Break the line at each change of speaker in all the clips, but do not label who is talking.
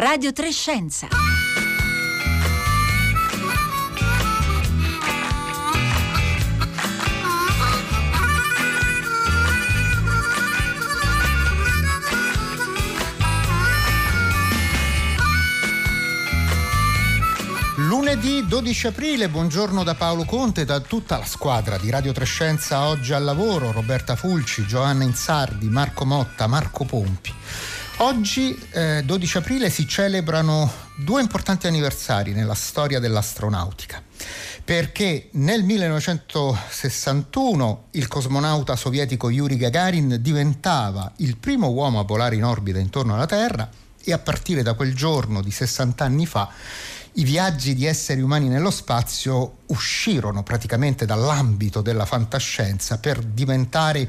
Radio Trescenza.
Lunedì 12 aprile, buongiorno da Paolo Conte, da tutta la squadra di Radio Trescenza oggi al lavoro, Roberta Fulci, Giovanna Insardi, Marco Motta, Marco Pompi. Oggi, eh, 12 aprile, si celebrano due importanti anniversari nella storia dell'astronautica. Perché nel 1961 il cosmonauta sovietico Yuri Gagarin diventava il primo uomo a volare in orbita intorno alla Terra e a partire da quel giorno di 60 anni fa i viaggi di esseri umani nello spazio uscirono praticamente dall'ambito della fantascienza per diventare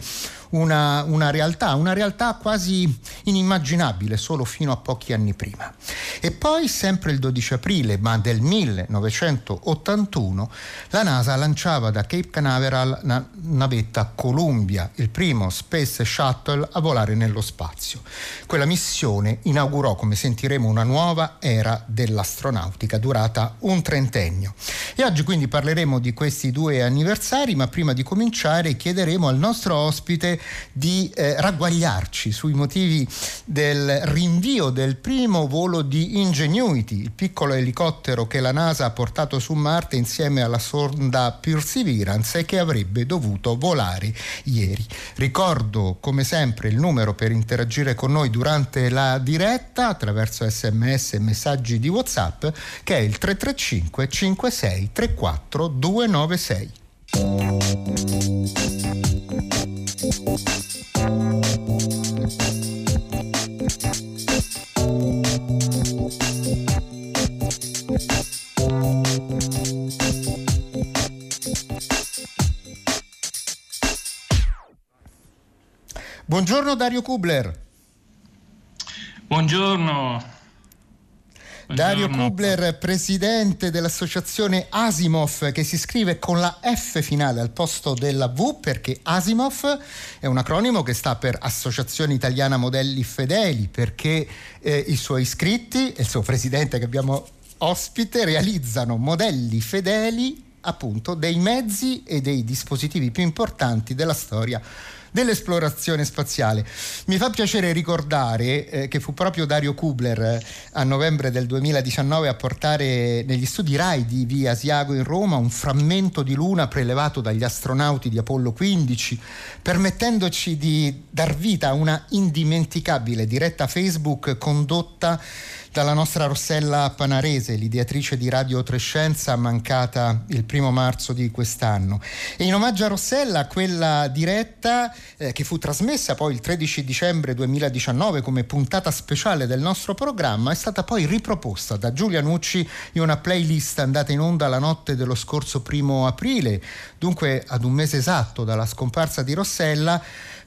una, una, realtà, una realtà quasi inimmaginabile solo fino a pochi anni prima. E poi, sempre il 12 aprile, ma del 1981, la NASA lanciava da Cape Canaveral la navetta Columbia, il primo Space Shuttle a volare nello spazio. Quella missione inaugurò, come sentiremo, una nuova era dell'astronautica durata un trentennio. E oggi quindi parleremo di questi due anniversari, ma prima di cominciare chiederemo al nostro ospite di eh, ragguagliarci sui motivi del rinvio del primo volo di Ingenuity, il piccolo elicottero che la NASA ha portato su Marte insieme alla sonda Perseverance e che avrebbe dovuto volare ieri. Ricordo come sempre il numero per interagire con noi durante la diretta attraverso sms e messaggi di WhatsApp che è il 335 56 34 296. Buongiorno Dario Kubler.
Buongiorno.
Dario Kubler, presidente dell'associazione Asimov, che si scrive con la F finale al posto della V perché Asimov è un acronimo che sta per Associazione Italiana Modelli Fedeli, perché eh, i suoi iscritti e il suo presidente che abbiamo ospite realizzano modelli fedeli appunto dei mezzi e dei dispositivi più importanti della storia dell'esplorazione spaziale. Mi fa piacere ricordare eh, che fu proprio Dario Kubler eh, a novembre del 2019 a portare negli studi RAI di Via Asiago in Roma un frammento di luna prelevato dagli astronauti di Apollo 15, permettendoci di dar vita a una indimenticabile diretta Facebook condotta dalla nostra Rossella Panarese, l'ideatrice di Radio Trescenza, mancata il primo marzo di quest'anno. E in omaggio a Rossella, quella diretta eh, che fu trasmessa poi il 13 dicembre 2019 come puntata speciale del nostro programma, è stata poi riproposta da Giulia Nucci in una playlist andata in onda la notte dello scorso primo aprile, dunque ad un mese esatto dalla scomparsa di Rossella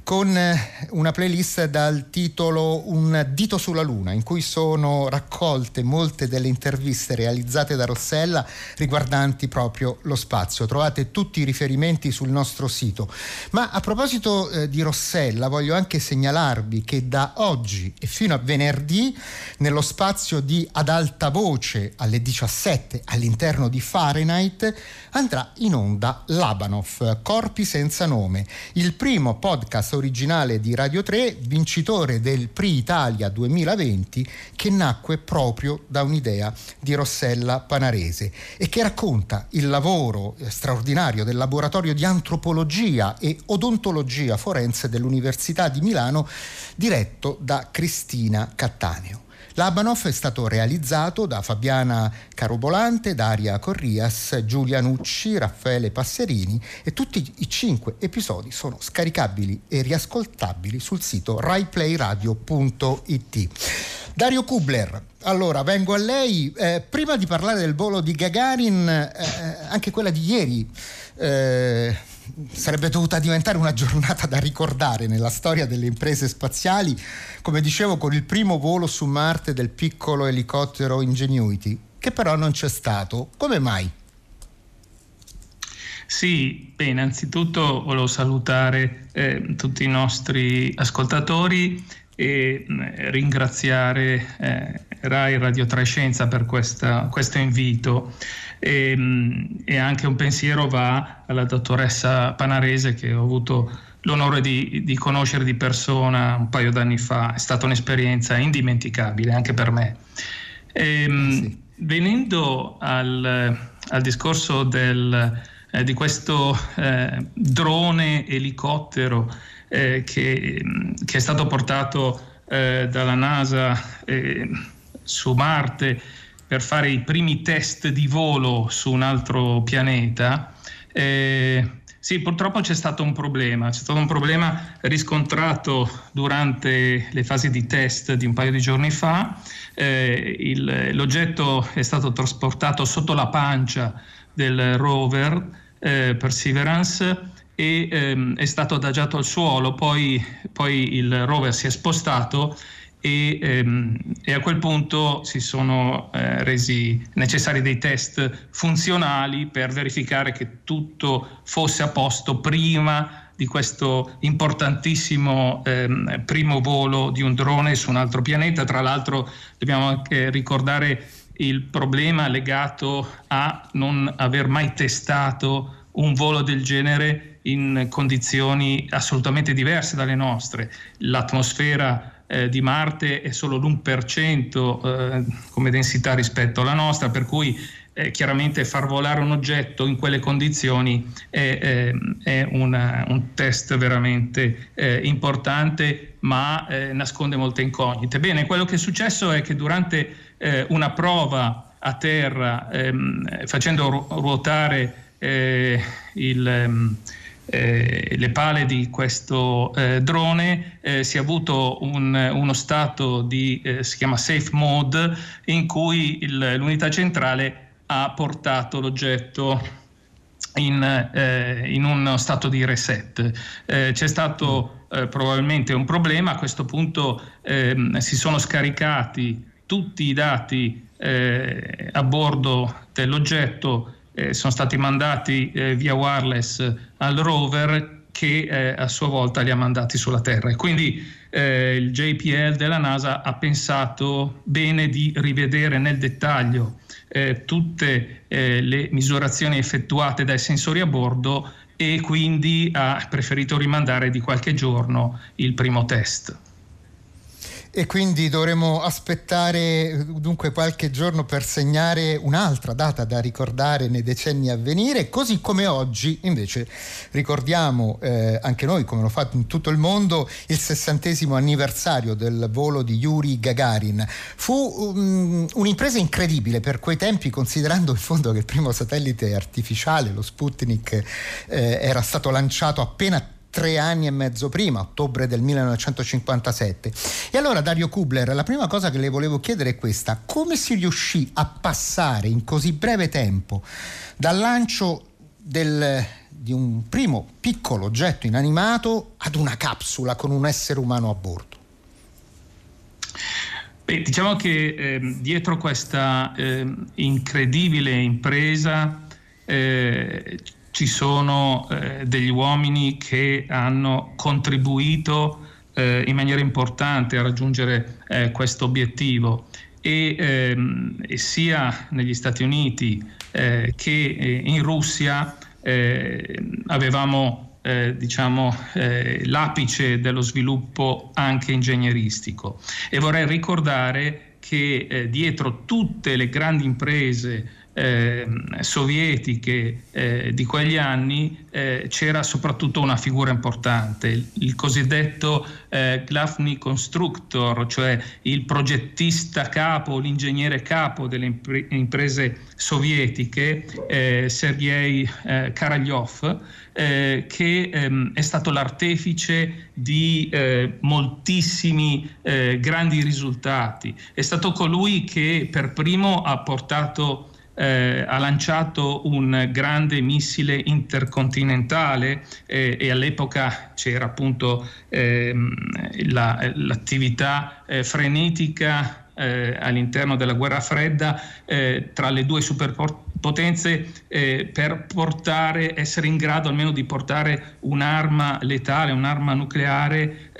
con eh, una playlist dal titolo Un dito sulla luna, in cui sono raccolte molte delle interviste realizzate da Rossella riguardanti proprio lo spazio. Trovate tutti i riferimenti sul nostro sito. Ma a proposito eh, di Rossella, voglio anche segnalarvi che da oggi e fino a venerdì, nello spazio di Ad alta voce alle 17 all'interno di Fahrenheit, andrà in onda Labanov, Corpi senza nome, il primo podcast originale di Radio 3, vincitore del Pri Italia 2020, che nacque proprio da un'idea di Rossella Panarese e che racconta il lavoro straordinario del laboratorio di antropologia e odontologia forense dell'Università di Milano, diretto da Cristina Cattaneo. L'Abanov è stato realizzato da Fabiana Carobolante, Daria Corrias, Giulia Nucci, Raffaele Passerini e tutti i cinque episodi sono scaricabili e riascoltabili sul sito raiplayradio.it. Dario Kubler, allora vengo a lei. Eh, prima di parlare del volo di Gagarin, eh, anche quella di ieri. Eh, sarebbe dovuta diventare una giornata da ricordare nella storia delle imprese spaziali, come dicevo, con il primo volo su Marte del piccolo elicottero Ingenuity, che però non c'è stato. Come mai?
Sì, beh, innanzitutto volevo salutare eh, tutti i nostri ascoltatori
e ringraziare eh, Rai Radio Trescenza per questa, questo invito e, e, anche un pensiero va alla dottoressa Panarese che ho avuto l'onore di, di, conoscere di persona un paio d'anni fa, è stata un'esperienza indimenticabile anche per me. E, ehm, sì. Venendo al, al discorso del, eh, di questo eh, drone elicottero eh, che, che, è stato portato eh, dalla NASA eh, su Marte per fare i primi test di volo su un altro pianeta. Eh, sì, purtroppo c'è stato un problema, c'è stato un problema riscontrato durante le fasi di test di un paio di giorni fa. Eh, il, l'oggetto è stato trasportato sotto la pancia del rover eh, Perseverance e ehm, è stato adagiato al suolo, poi, poi il rover si è spostato e, ehm, e, a quel punto si sono eh, resi necessari dei test funzionali per verificare che tutto fosse a posto prima di questo importantissimo ehm, primo volo di un drone su un altro pianeta. Tra l'altro dobbiamo anche ricordare il problema legato a non aver mai testato un volo del genere in condizioni assolutamente diverse dalle nostre. L'atmosfera eh, di Marte è solo l'1% eh, come densità rispetto alla nostra, per cui eh, chiaramente far volare un oggetto in quelle condizioni è, eh, è una, un test veramente eh, importante, ma eh, nasconde molte incognite. Bene, quello che è successo è che durante una prova a terra, ehm, facendo ruotare il ehm, eh, le pale di questo eh, drone eh, si è avuto un, uno stato di, eh, si chiama safe mode, in cui il, l'unità centrale ha portato l'oggetto in, eh, in uno stato di reset. Eh, c'è stato probabilmente un problema, a questo punto ehm, si sono scaricati tutti i dati a bordo dell'oggetto eh, sono stati mandati eh, via wireless al rover che eh, a sua volta li ha mandati sulla Terra. E quindi eh, il JPL della NASA ha pensato bene di rivedere nel dettaglio eh, tutte eh, le misurazioni effettuate dai sensori a bordo e quindi ha preferito rimandare di qualche giorno il primo test
e quindi dovremo aspettare dunque qualche giorno per segnare un'altra data da ricordare nei decenni a venire, così come oggi invece ricordiamo eh, anche noi, come lo fa in tutto il mondo, il sessantesimo anniversario del volo di Yuri Gagarin. Fu um, un'impresa incredibile per quei tempi, considerando in fondo che il primo satellite artificiale, lo Sputnik, eh, era stato lanciato appena tre anni e mezzo prima, ottobre del 1957. E allora Dario Kubler, la prima cosa che le volevo chiedere è questa, come si riuscì a passare in così breve tempo dal lancio del, di un primo piccolo oggetto inanimato ad una capsula con un essere umano a bordo?
Beh, diciamo che eh, dietro questa eh, incredibile impresa eh, ci sono eh, degli uomini che hanno contribuito eh, in maniera importante a raggiungere eh, questo obiettivo. E, ehm, e, sia negli Stati Uniti eh, che eh, in Russia eh, avevamo diciamo, l'apice dello sviluppo anche ingegneristico. E vorrei ricordare che dietro tutte le grandi imprese eh, sovietiche eh, di quegli anni eh, c'era soprattutto una figura importante, il, il cosiddetto eh, Glavny Constructor, cioè il progettista capo, l'ingegnere capo delle impre- imprese sovietiche, eh, Sergei eh, Karalyov, eh, che ehm, è stato l'artefice di moltissimi grandi risultati. È stato colui che per primo ha portato eh, ha lanciato un grande missile intercontinentale eh, e all'epoca c'era appunto ehm, la, l'attività eh, frenetica eh, all'interno della guerra fredda eh, tra le due superpotenze eh, per portare, essere in grado almeno di portare un'arma letale, un'arma nucleare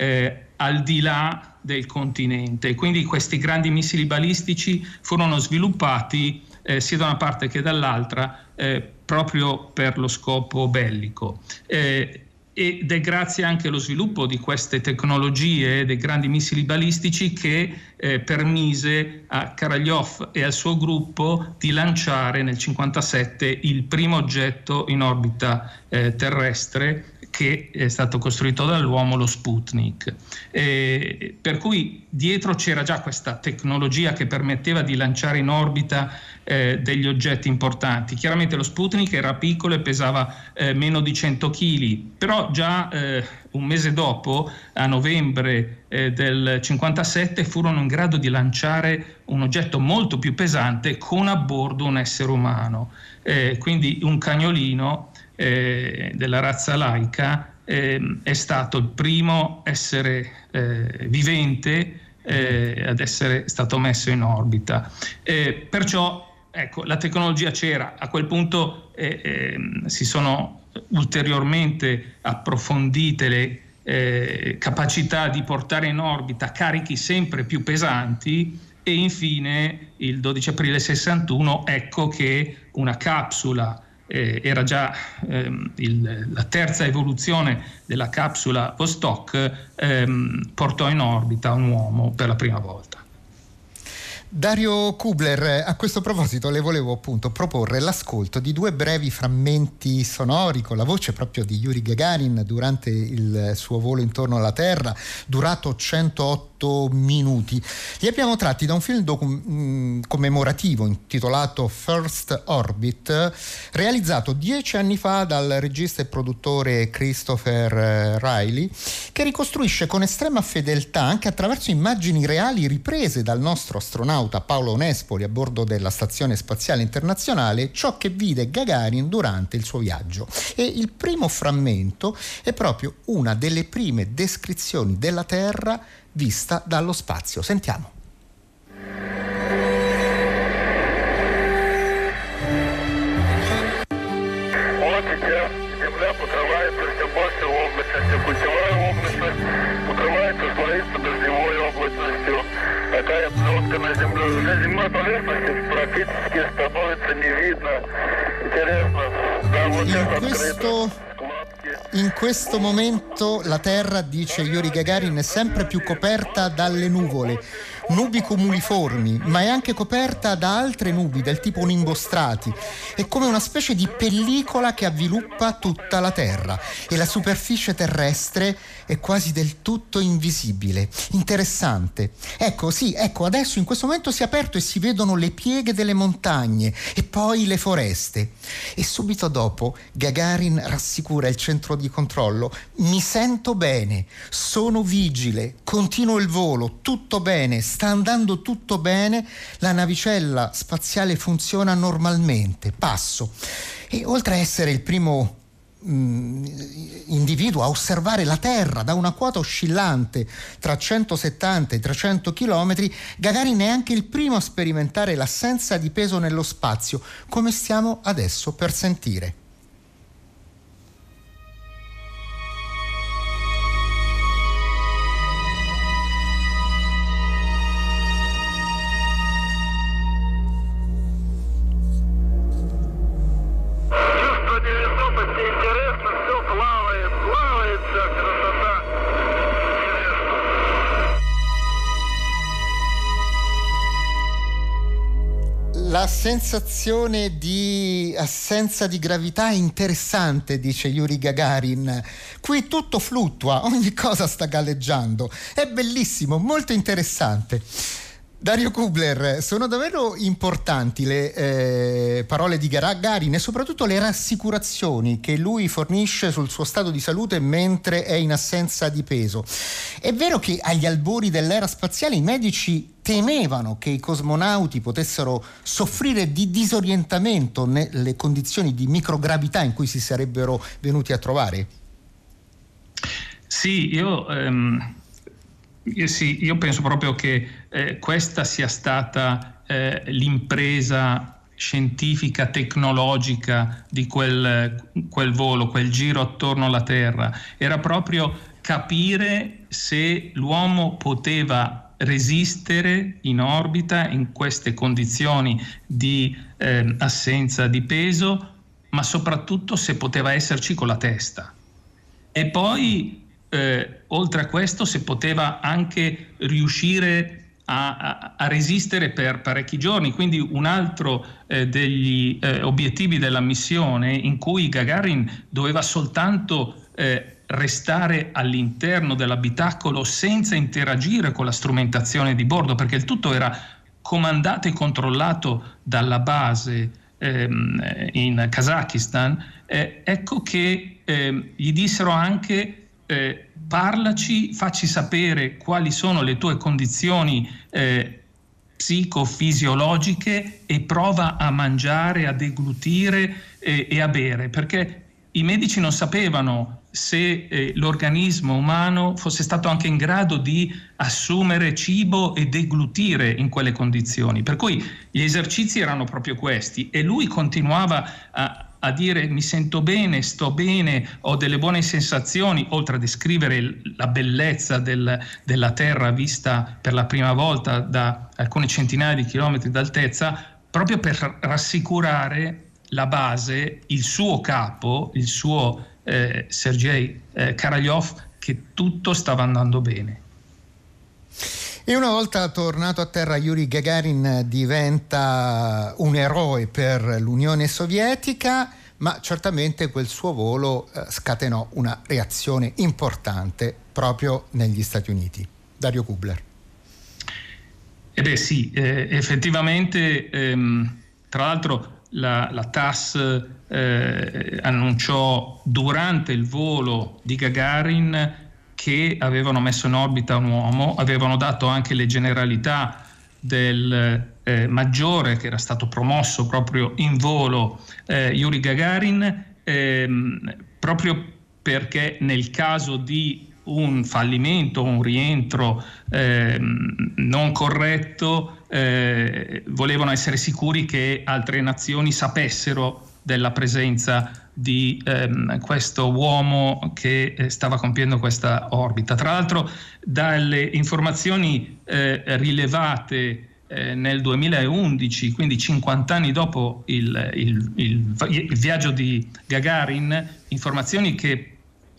al di là del continente. Quindi questi grandi missili balistici furono sviluppati eh, sia da una parte che dall'altra eh, proprio per lo scopo bellico. Eh, ed è grazie anche allo sviluppo di queste tecnologie dei grandi missili balistici che eh, permise a Karaljov e al suo gruppo di lanciare nel 1957 il primo oggetto in orbita eh, terrestre che è stato costruito dall'uomo, lo Sputnik. Eh, per cui dietro c'era già questa tecnologia che permetteva di lanciare in orbita eh, degli oggetti importanti. Chiaramente lo Sputnik era piccolo e pesava eh, meno di 100 kg, però già eh, un mese dopo, a novembre eh, del 57, furono in grado di lanciare un oggetto molto più pesante con a bordo un essere umano, eh, quindi un cagnolino eh, della razza laica, eh, è stato il primo essere eh, vivente eh, ad essere stato messo in orbita. perciò ecco, la tecnologia c'era, a quel punto eh, ehm, si sono ulteriormente approfondite le eh, capacità di portare in orbita carichi sempre più pesanti e infine il 12 aprile 61 ecco che una capsula eh, era già ehm, il, la terza evoluzione della capsula Vostok, ehm, portò in orbita un uomo per la prima volta.
Dario Kubler, a questo proposito le volevo appunto proporre l'ascolto di due brevi frammenti sonori con la voce proprio di Yuri Gagarin durante il suo volo intorno alla Terra, durato 108 8 minuti. Li abbiamo tratti da un film docu- mm, commemorativo intitolato First Orbit, realizzato dieci anni fa dal regista e produttore Christopher eh, Riley, che ricostruisce con estrema fedeltà, anche attraverso immagini reali riprese dal nostro astronauta Paolo Onespoli a bordo della Stazione Spaziale Internazionale, ciò che vide Gagarin durante il suo viaggio. E il primo frammento è proprio una delle prime descrizioni della Terra vista dallo spazio. Sentiamo.
земле. Уже земной поверхности практически становится не видно. Интересно. Да, вот
сейчас questo... In questo momento la Terra, dice Yuri Gagarin, è sempre più coperta dalle nuvole nubi cumuliformi, ma è anche coperta da altre nubi del tipo nimbostrati. È come una specie di pellicola che avviluppa tutta la Terra e la superficie terrestre è quasi del tutto invisibile. Interessante. Ecco, sì, ecco, adesso in questo momento si è aperto e si vedono le pieghe delle montagne e poi le foreste. E subito dopo Gagarin rassicura il centro di controllo. Mi sento bene, sono vigile, continuo il volo, tutto bene, sta andando tutto bene, la navicella spaziale funziona normalmente, passo. E oltre a essere il primo mm, individuo a osservare la Terra da una quota oscillante tra 170 e 300 km, Gagarin è anche il primo a sperimentare l'assenza di peso nello spazio, come stiamo adesso per sentire. Sensazione di assenza di gravità è interessante, dice Yuri Gagarin. Qui tutto fluttua, ogni cosa sta galleggiando. È bellissimo, molto interessante. Dario Kubler, sono davvero importanti le eh, parole di Gagarin e soprattutto le rassicurazioni che lui fornisce sul suo stato di salute mentre è in assenza di peso. È vero che agli albori dell'era spaziale i medici temevano che i cosmonauti potessero soffrire di disorientamento nelle condizioni di microgravità in cui si sarebbero venuti a trovare?
Sì, io, ehm, io, sì, io penso proprio che eh, questa sia stata eh, l'impresa scientifica, tecnologica di quel, quel, volo, quel giro attorno alla Terra. Era proprio capire se l'uomo poteva resistere in orbita in queste condizioni di eh, assenza di peso, ma soprattutto se poteva esserci con la testa. E poi, eh, oltre a questo, se poteva anche riuscire a, a, a, resistere per parecchi giorni. Quindi un altro eh, degli eh, obiettivi della missione in cui Gagarin doveva soltanto eh, restare all'interno dell'abitacolo senza interagire con la strumentazione di bordo, perché il tutto era comandato e controllato dalla base ehm, in Kazakistan, eh, ecco che eh, gli dissero anche eh, parlaci, facci sapere quali sono le tue condizioni eh, psicofisiologiche e prova a mangiare, a deglutire eh, e a bere, perché i medici non sapevano se eh, l'organismo umano fosse stato anche in grado di assumere cibo e deglutire in quelle condizioni. Per cui gli esercizi erano proprio questi e lui continuava a, a dire mi sento bene, sto bene, ho delle buone sensazioni, oltre a descrivere la bellezza del, della Terra vista per la prima volta da alcune centinaia di chilometri d'altezza, proprio per rassicurare la base, il suo capo, il suo eh, Sergei eh, Karalyov, che tutto stava andando bene.
E una volta tornato a terra Yuri Gagarin diventa un eroe per l'Unione Sovietica, ma certamente quel suo volo eh, scatenò una reazione importante proprio negli Stati Uniti. Dario Kubler.
Eh beh sì, eh, effettivamente, ehm, tra l'altro la, la TAS eh, annunciò durante il volo di Gagarin che avevano messo in orbita un uomo, avevano dato anche le generalità del eh, maggiore che era stato promosso proprio in volo eh, Yuri Gagarin, ehm, proprio perché nel caso di un fallimento, un rientro eh, non corretto, eh, volevano essere sicuri che altre nazioni sapessero della presenza di ehm, questo uomo che eh, stava compiendo questa orbita. Tra l'altro dalle informazioni eh, rilevate eh, nel 2011, quindi 50 anni dopo il, il, il, il viaggio di Gagarin, informazioni che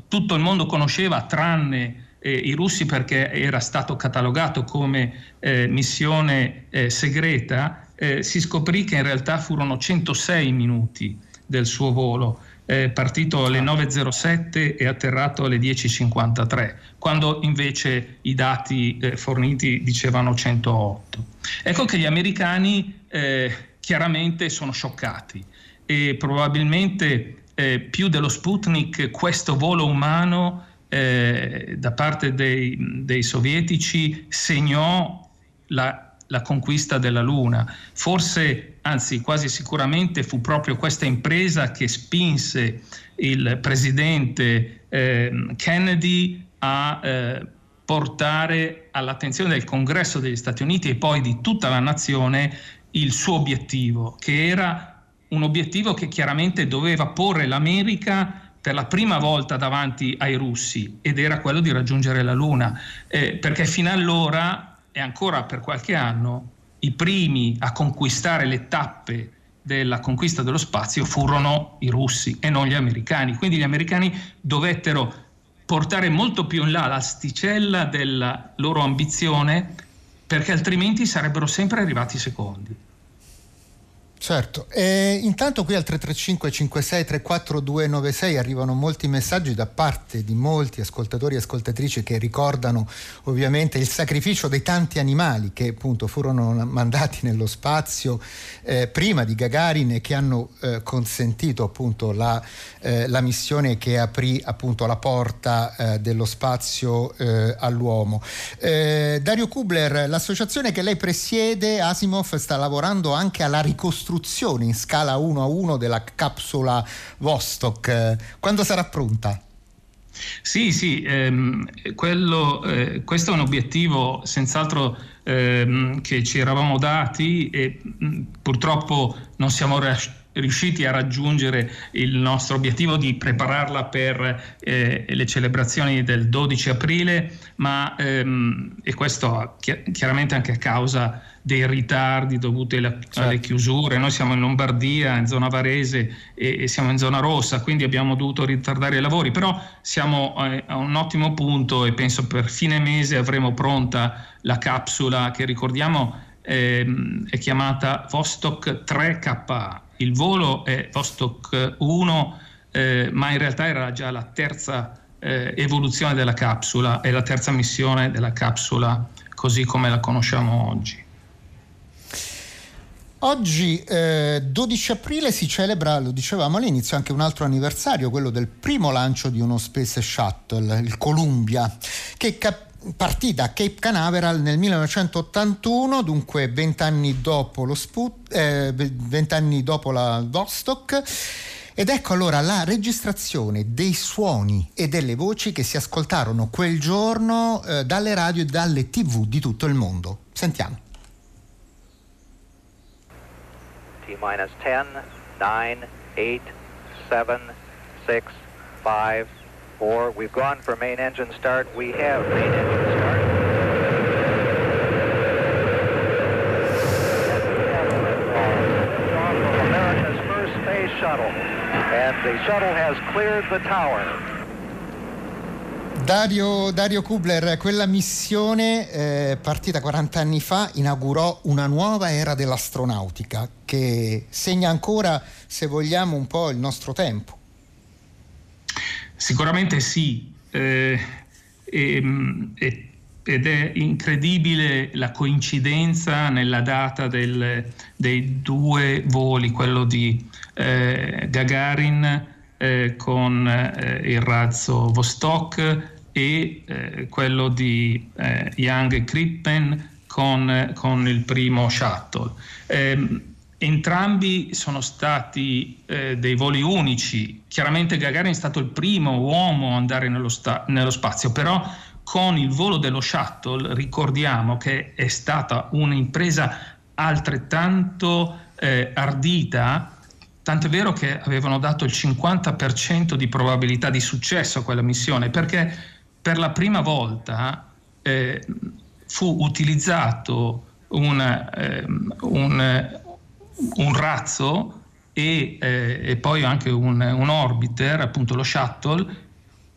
tutto il mondo conosceva tranne eh, i russi perché era stato catalogato come eh, missione segreta, si scoprì che in realtà furono 106 minuti del suo volo, partito alle 9.07 e atterrato alle 10.53, quando invece i dati eh, forniti dicevano 108. Ecco che gli americani eh, chiaramente sono scioccati e probabilmente eh, più dello Sputnik questo volo umano eh, da parte dei, dei, sovietici segnò la, la, conquista della Luna. Forse, anzi quasi sicuramente fu proprio questa impresa che spinse il presidente eh, Kennedy a eh, portare all'attenzione del Congresso degli Stati Uniti e poi di tutta la nazione il suo obiettivo, che era un obiettivo che chiaramente doveva porre l'America per la prima volta davanti ai russi ed era quello di raggiungere la Luna, eh, perché fino allora e ancora per qualche anno i primi a conquistare le tappe della conquista dello spazio furono i russi e non gli americani. Quindi gli americani dovettero portare molto più in là l'asticella della loro ambizione perché altrimenti sarebbero sempre arrivati secondi.
Certo, e intanto qui al 335 56 34 296 arrivano molti messaggi da parte di molti ascoltatori e ascoltatrici che ricordano ovviamente il sacrificio dei tanti animali che appunto furono mandati nello spazio eh, prima di Gagarin e che hanno eh, consentito appunto la, eh, la, missione che aprì appunto la porta eh, dello spazio eh, all'uomo. Eh, Dario Kubler, l'associazione che lei presiede, Asimov, sta lavorando anche alla ricostruzione costruzione in scala 1 a 1 della capsula Vostok. Quando sarà pronta?
Sì, sì, ehm, quello, eh, questo è un obiettivo senz'altro ehm, che ci eravamo dati e mh, purtroppo non siamo riusciti a raggiungere il nostro obiettivo di prepararla per eh, le celebrazioni del 12 aprile, ma ehm, e questo chiaramente anche a causa dei ritardi dovuti alle, certo. alle, chiusure. Noi siamo in Lombardia, in zona Varese e, e, siamo in zona rossa, quindi abbiamo dovuto ritardare i lavori, però siamo eh, a un ottimo punto e penso per fine mese avremo pronta la capsula che ricordiamo ehm, è chiamata Vostok 3KA. Il volo è Vostok 1, eh, ma in realtà era già la terza eh, evoluzione della capsula e la terza missione della capsula così come la conosciamo oggi.
Oggi, eh, 12 aprile, si celebra, lo dicevamo all'inizio, anche un altro anniversario, quello del primo lancio di uno Space Shuttle, il Columbia, che cap- partì da Cape Canaveral nel 1981, dunque vent'anni dopo, lo Sput- eh, vent'anni dopo la Vostok. Ed ecco allora la registrazione dei suoni e delle voci che si ascoltarono quel giorno eh, dalle radio e dalle tv di tutto il mondo. Sentiamo.
T minus 10, 9, 8, 7, 6, 5, 4. We've gone for main engine start. We have main engine start. America's first space shuttle. And the shuttle has cleared the tower.
Dario, Dario, Kubler, quella missione eh, partita 40 anni fa inaugurò una nuova era dell'astronautica che segna ancora, se vogliamo, un po' il nostro tempo.
Sicuramente sì, eh, ehm, ed è incredibile la coincidenza nella data del, dei due voli, quello di eh, Gagarin eh, con eh, il razzo Vostok e eh, quello di eh, Young Krippen con, con, il primo shuttle. Eh, entrambi sono stati eh, dei voli unici, chiaramente Gagarin è stato il primo uomo ad andare nello, sta- nello spazio, però con il volo dello shuttle ricordiamo che è stata un'impresa altrettanto eh, ardita Tant'è vero che avevano dato il 50% di probabilità di successo a quella missione, perché per la prima volta eh, fu utilizzato un, eh, un, un razzo e, eh, e, poi anche un, un orbiter, appunto lo shuttle,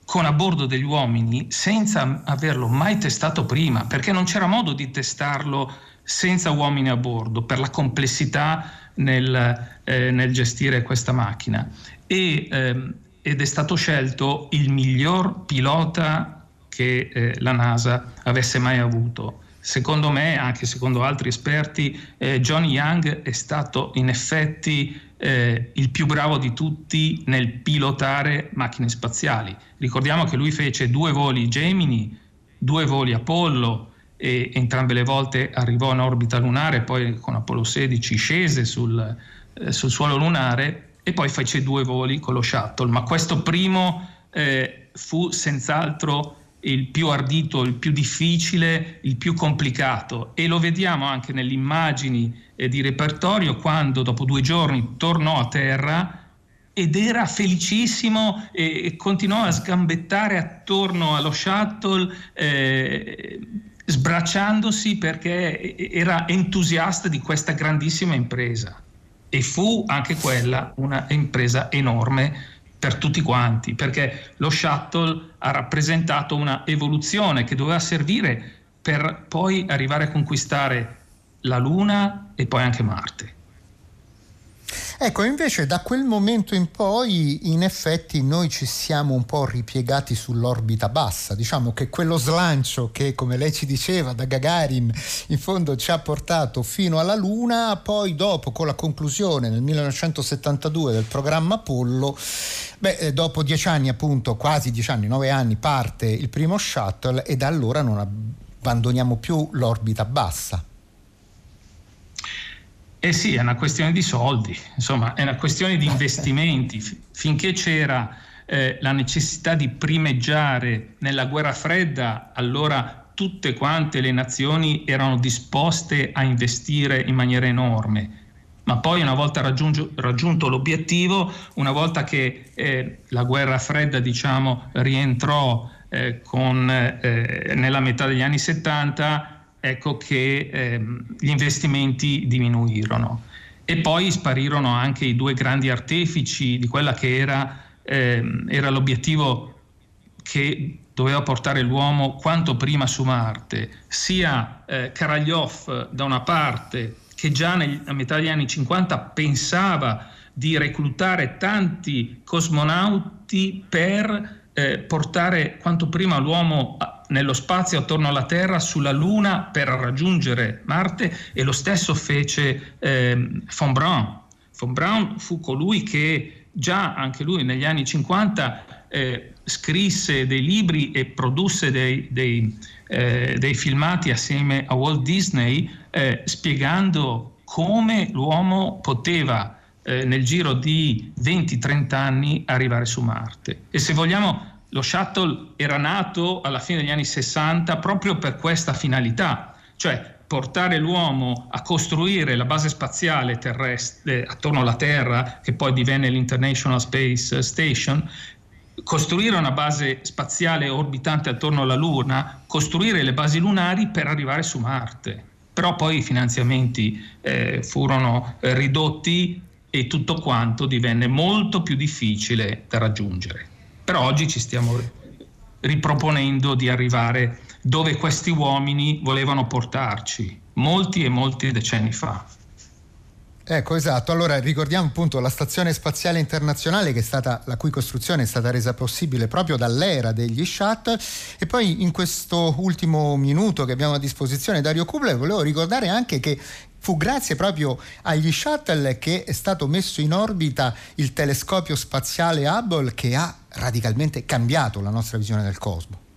con a bordo degli uomini senza averlo mai testato prima, perché non c'era modo di testarlo senza uomini a bordo per la complessità nel, eh, nel gestire questa macchina. E, ehm, ed è stato scelto il miglior pilota che eh, la NASA avesse mai avuto. Secondo me, anche secondo altri esperti, eh, Johnny Young è stato in effetti eh, il più bravo di tutti nel pilotare macchine spaziali. Ricordiamo che lui fece due voli Gemini, due voli Apollo e entrambe le volte arrivò in orbita lunare, poi con Apollo 16 scese sul, eh, sul suolo lunare e poi fece due voli con lo shuttle. Ma questo primo eh, fu senz'altro il più ardito, il più difficile, il più complicato. E lo vediamo anche nelle immagini eh, di repertorio quando dopo due giorni tornò a terra ed era felicissimo e, e continuò a sgambettare attorno allo shuttle eh, sbracciandosi perché era entusiasta di questa grandissima impresa. E fu anche quella una impresa enorme per tutti quanti, perché lo shuttle ha rappresentato una evoluzione che doveva servire per poi arrivare a conquistare la Luna e poi anche Marte.
Ecco, invece da quel momento in poi in effetti noi ci siamo un po' ripiegati sull'orbita bassa, diciamo che quello slancio che come lei ci diceva da Gagarin in fondo ci ha portato fino alla Luna, poi dopo con la conclusione nel 1972 del programma Apollo, beh, eh, dopo dieci anni appunto, quasi dieci anni, nove anni parte il primo shuttle e da allora non abbandoniamo più l'orbita bassa.
Eh sì, è una questione di soldi, insomma, è una questione di investimenti. Finché c'era eh, la necessità di primeggiare nella guerra fredda, allora tutte quante le nazioni erano disposte a investire in maniera enorme. ma poi una volta raggiunto l'obiettivo, una volta che eh, la guerra fredda diciamo, rientrò eh, con, eh, nella metà degli anni 70, ecco che ehm, gli investimenti diminuirono. E poi sparirono anche i due grandi artefici di quella che era, ehm, era l'obiettivo che doveva portare l'uomo quanto prima su Marte, sia eh, Karaljov da una parte che già nel, a metà degli anni 50 pensava di reclutare tanti cosmonauti per eh, portare quanto prima l'uomo nello spazio attorno alla Terra, sulla Luna, per raggiungere Marte e lo stesso fece eh, von Braun. Von Braun fu colui che già anche lui negli anni 50 eh, scrisse dei libri e produsse dei, dei, eh, dei filmati assieme a Walt Disney eh, spiegando come l'uomo poteva eh, nel giro di 20-30 anni arrivare su Marte. E se vogliamo, lo shuttle era nato alla fine degli anni 60 proprio per questa finalità, cioè portare l'uomo a costruire la base spaziale terrestre attorno alla Terra, che poi divenne l'International Space Station, costruire una base spaziale orbitante attorno alla Luna, costruire le basi lunari per arrivare su Marte. Però poi i finanziamenti eh, furono eh, ridotti e tutto quanto divenne molto più difficile da raggiungere. Però oggi ci stiamo riproponendo di arrivare dove questi uomini volevano portarci, molti e molti decenni fa.
Ecco, esatto. Allora ricordiamo appunto la Stazione Spaziale Internazionale stata, la cui costruzione è stata resa possibile proprio dall'era degli shuttle e poi in questo ultimo minuto che abbiamo a disposizione Dario Kubler volevo ricordare anche che fu grazie proprio agli shuttle che è stato messo in orbita il telescopio spaziale Hubble che ha radicalmente cambiato la nostra visione del cosmo.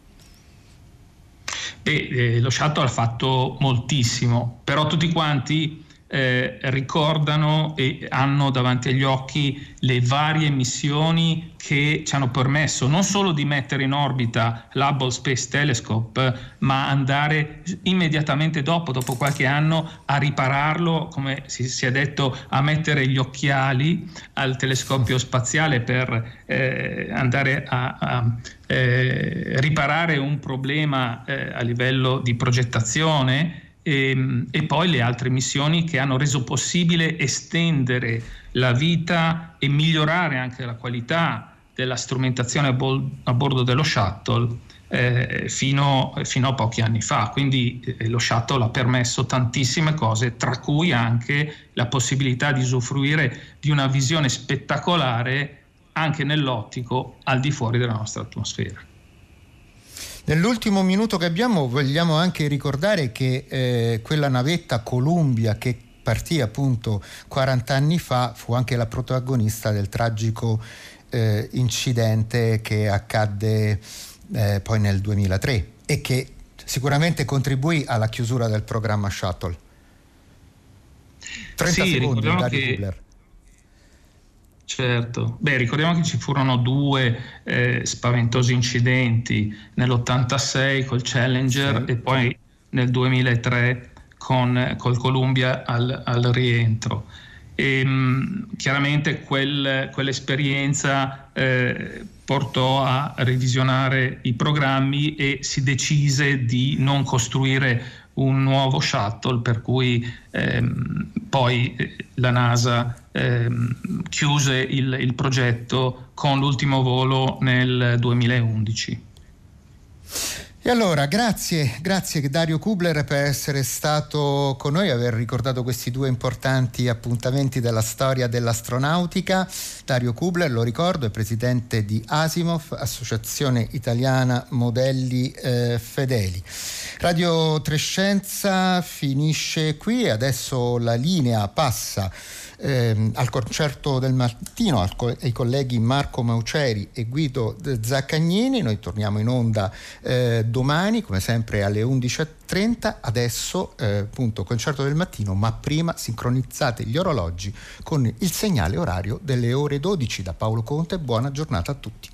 Beh, eh, lo shuttle ha fatto moltissimo, però tutti quanti eh, ricordano e hanno davanti agli occhi le varie missioni che ci hanno permesso non solo di mettere in orbita l'Hubble Space Telescope, ma andare immediatamente dopo, dopo qualche anno, a ripararlo, come si, si è detto, a mettere gli occhiali al telescopio spaziale per eh, andare a, a eh, riparare un problema eh, a livello di progettazione e, ehm, e, poi le altre missioni che hanno reso possibile estendere la vita e migliorare anche la qualità della strumentazione a, bol- a bordo dello shuttle eh, fino, fino, a pochi anni fa. Quindi eh, lo shuttle ha permesso tantissime cose, tra cui anche la possibilità di usufruire di una visione spettacolare anche nell'ottico al di fuori della nostra atmosfera.
Nell'ultimo minuto che abbiamo vogliamo anche ricordare che eh, quella navetta Columbia che partì appunto 40 anni fa fu anche la protagonista del tragico eh, incidente che accadde eh, poi nel 2003 e che sicuramente contribuì alla chiusura del programma Shuttle.
30 sì, secondi, Dario che... Kubler. Certo, beh ricordiamo che ci furono due eh, spaventosi incidenti nell'86 col Challenger sì. e poi nel 2003 con col Columbia al, al rientro. E, mh, chiaramente quel, quell'esperienza eh, portò a revisionare i programmi e si decise di non costruire un nuovo shuttle per cui ehm, poi eh, la NASA ehm, chiuse il, il progetto con l'ultimo volo nel 2011.
E allora, grazie, grazie Dario Kubler per essere stato con noi, aver ricordato questi due importanti appuntamenti della storia dell'astronautica. Dario Kubler, lo ricordo, è presidente di Asimov, Associazione Italiana Modelli eh, Fedeli. Radio Trescenza finisce qui e adesso la linea passa eh, al concerto del mattino co- ai colleghi Marco Mauceri e Guido Zaccagnini. Noi torniamo in onda eh, domani, come sempre alle 11.30. Adesso, eh, appunto, concerto del mattino, ma prima sincronizzate gli orologi con il segnale orario delle ore 12 da Paolo Conte. Buona giornata a tutti.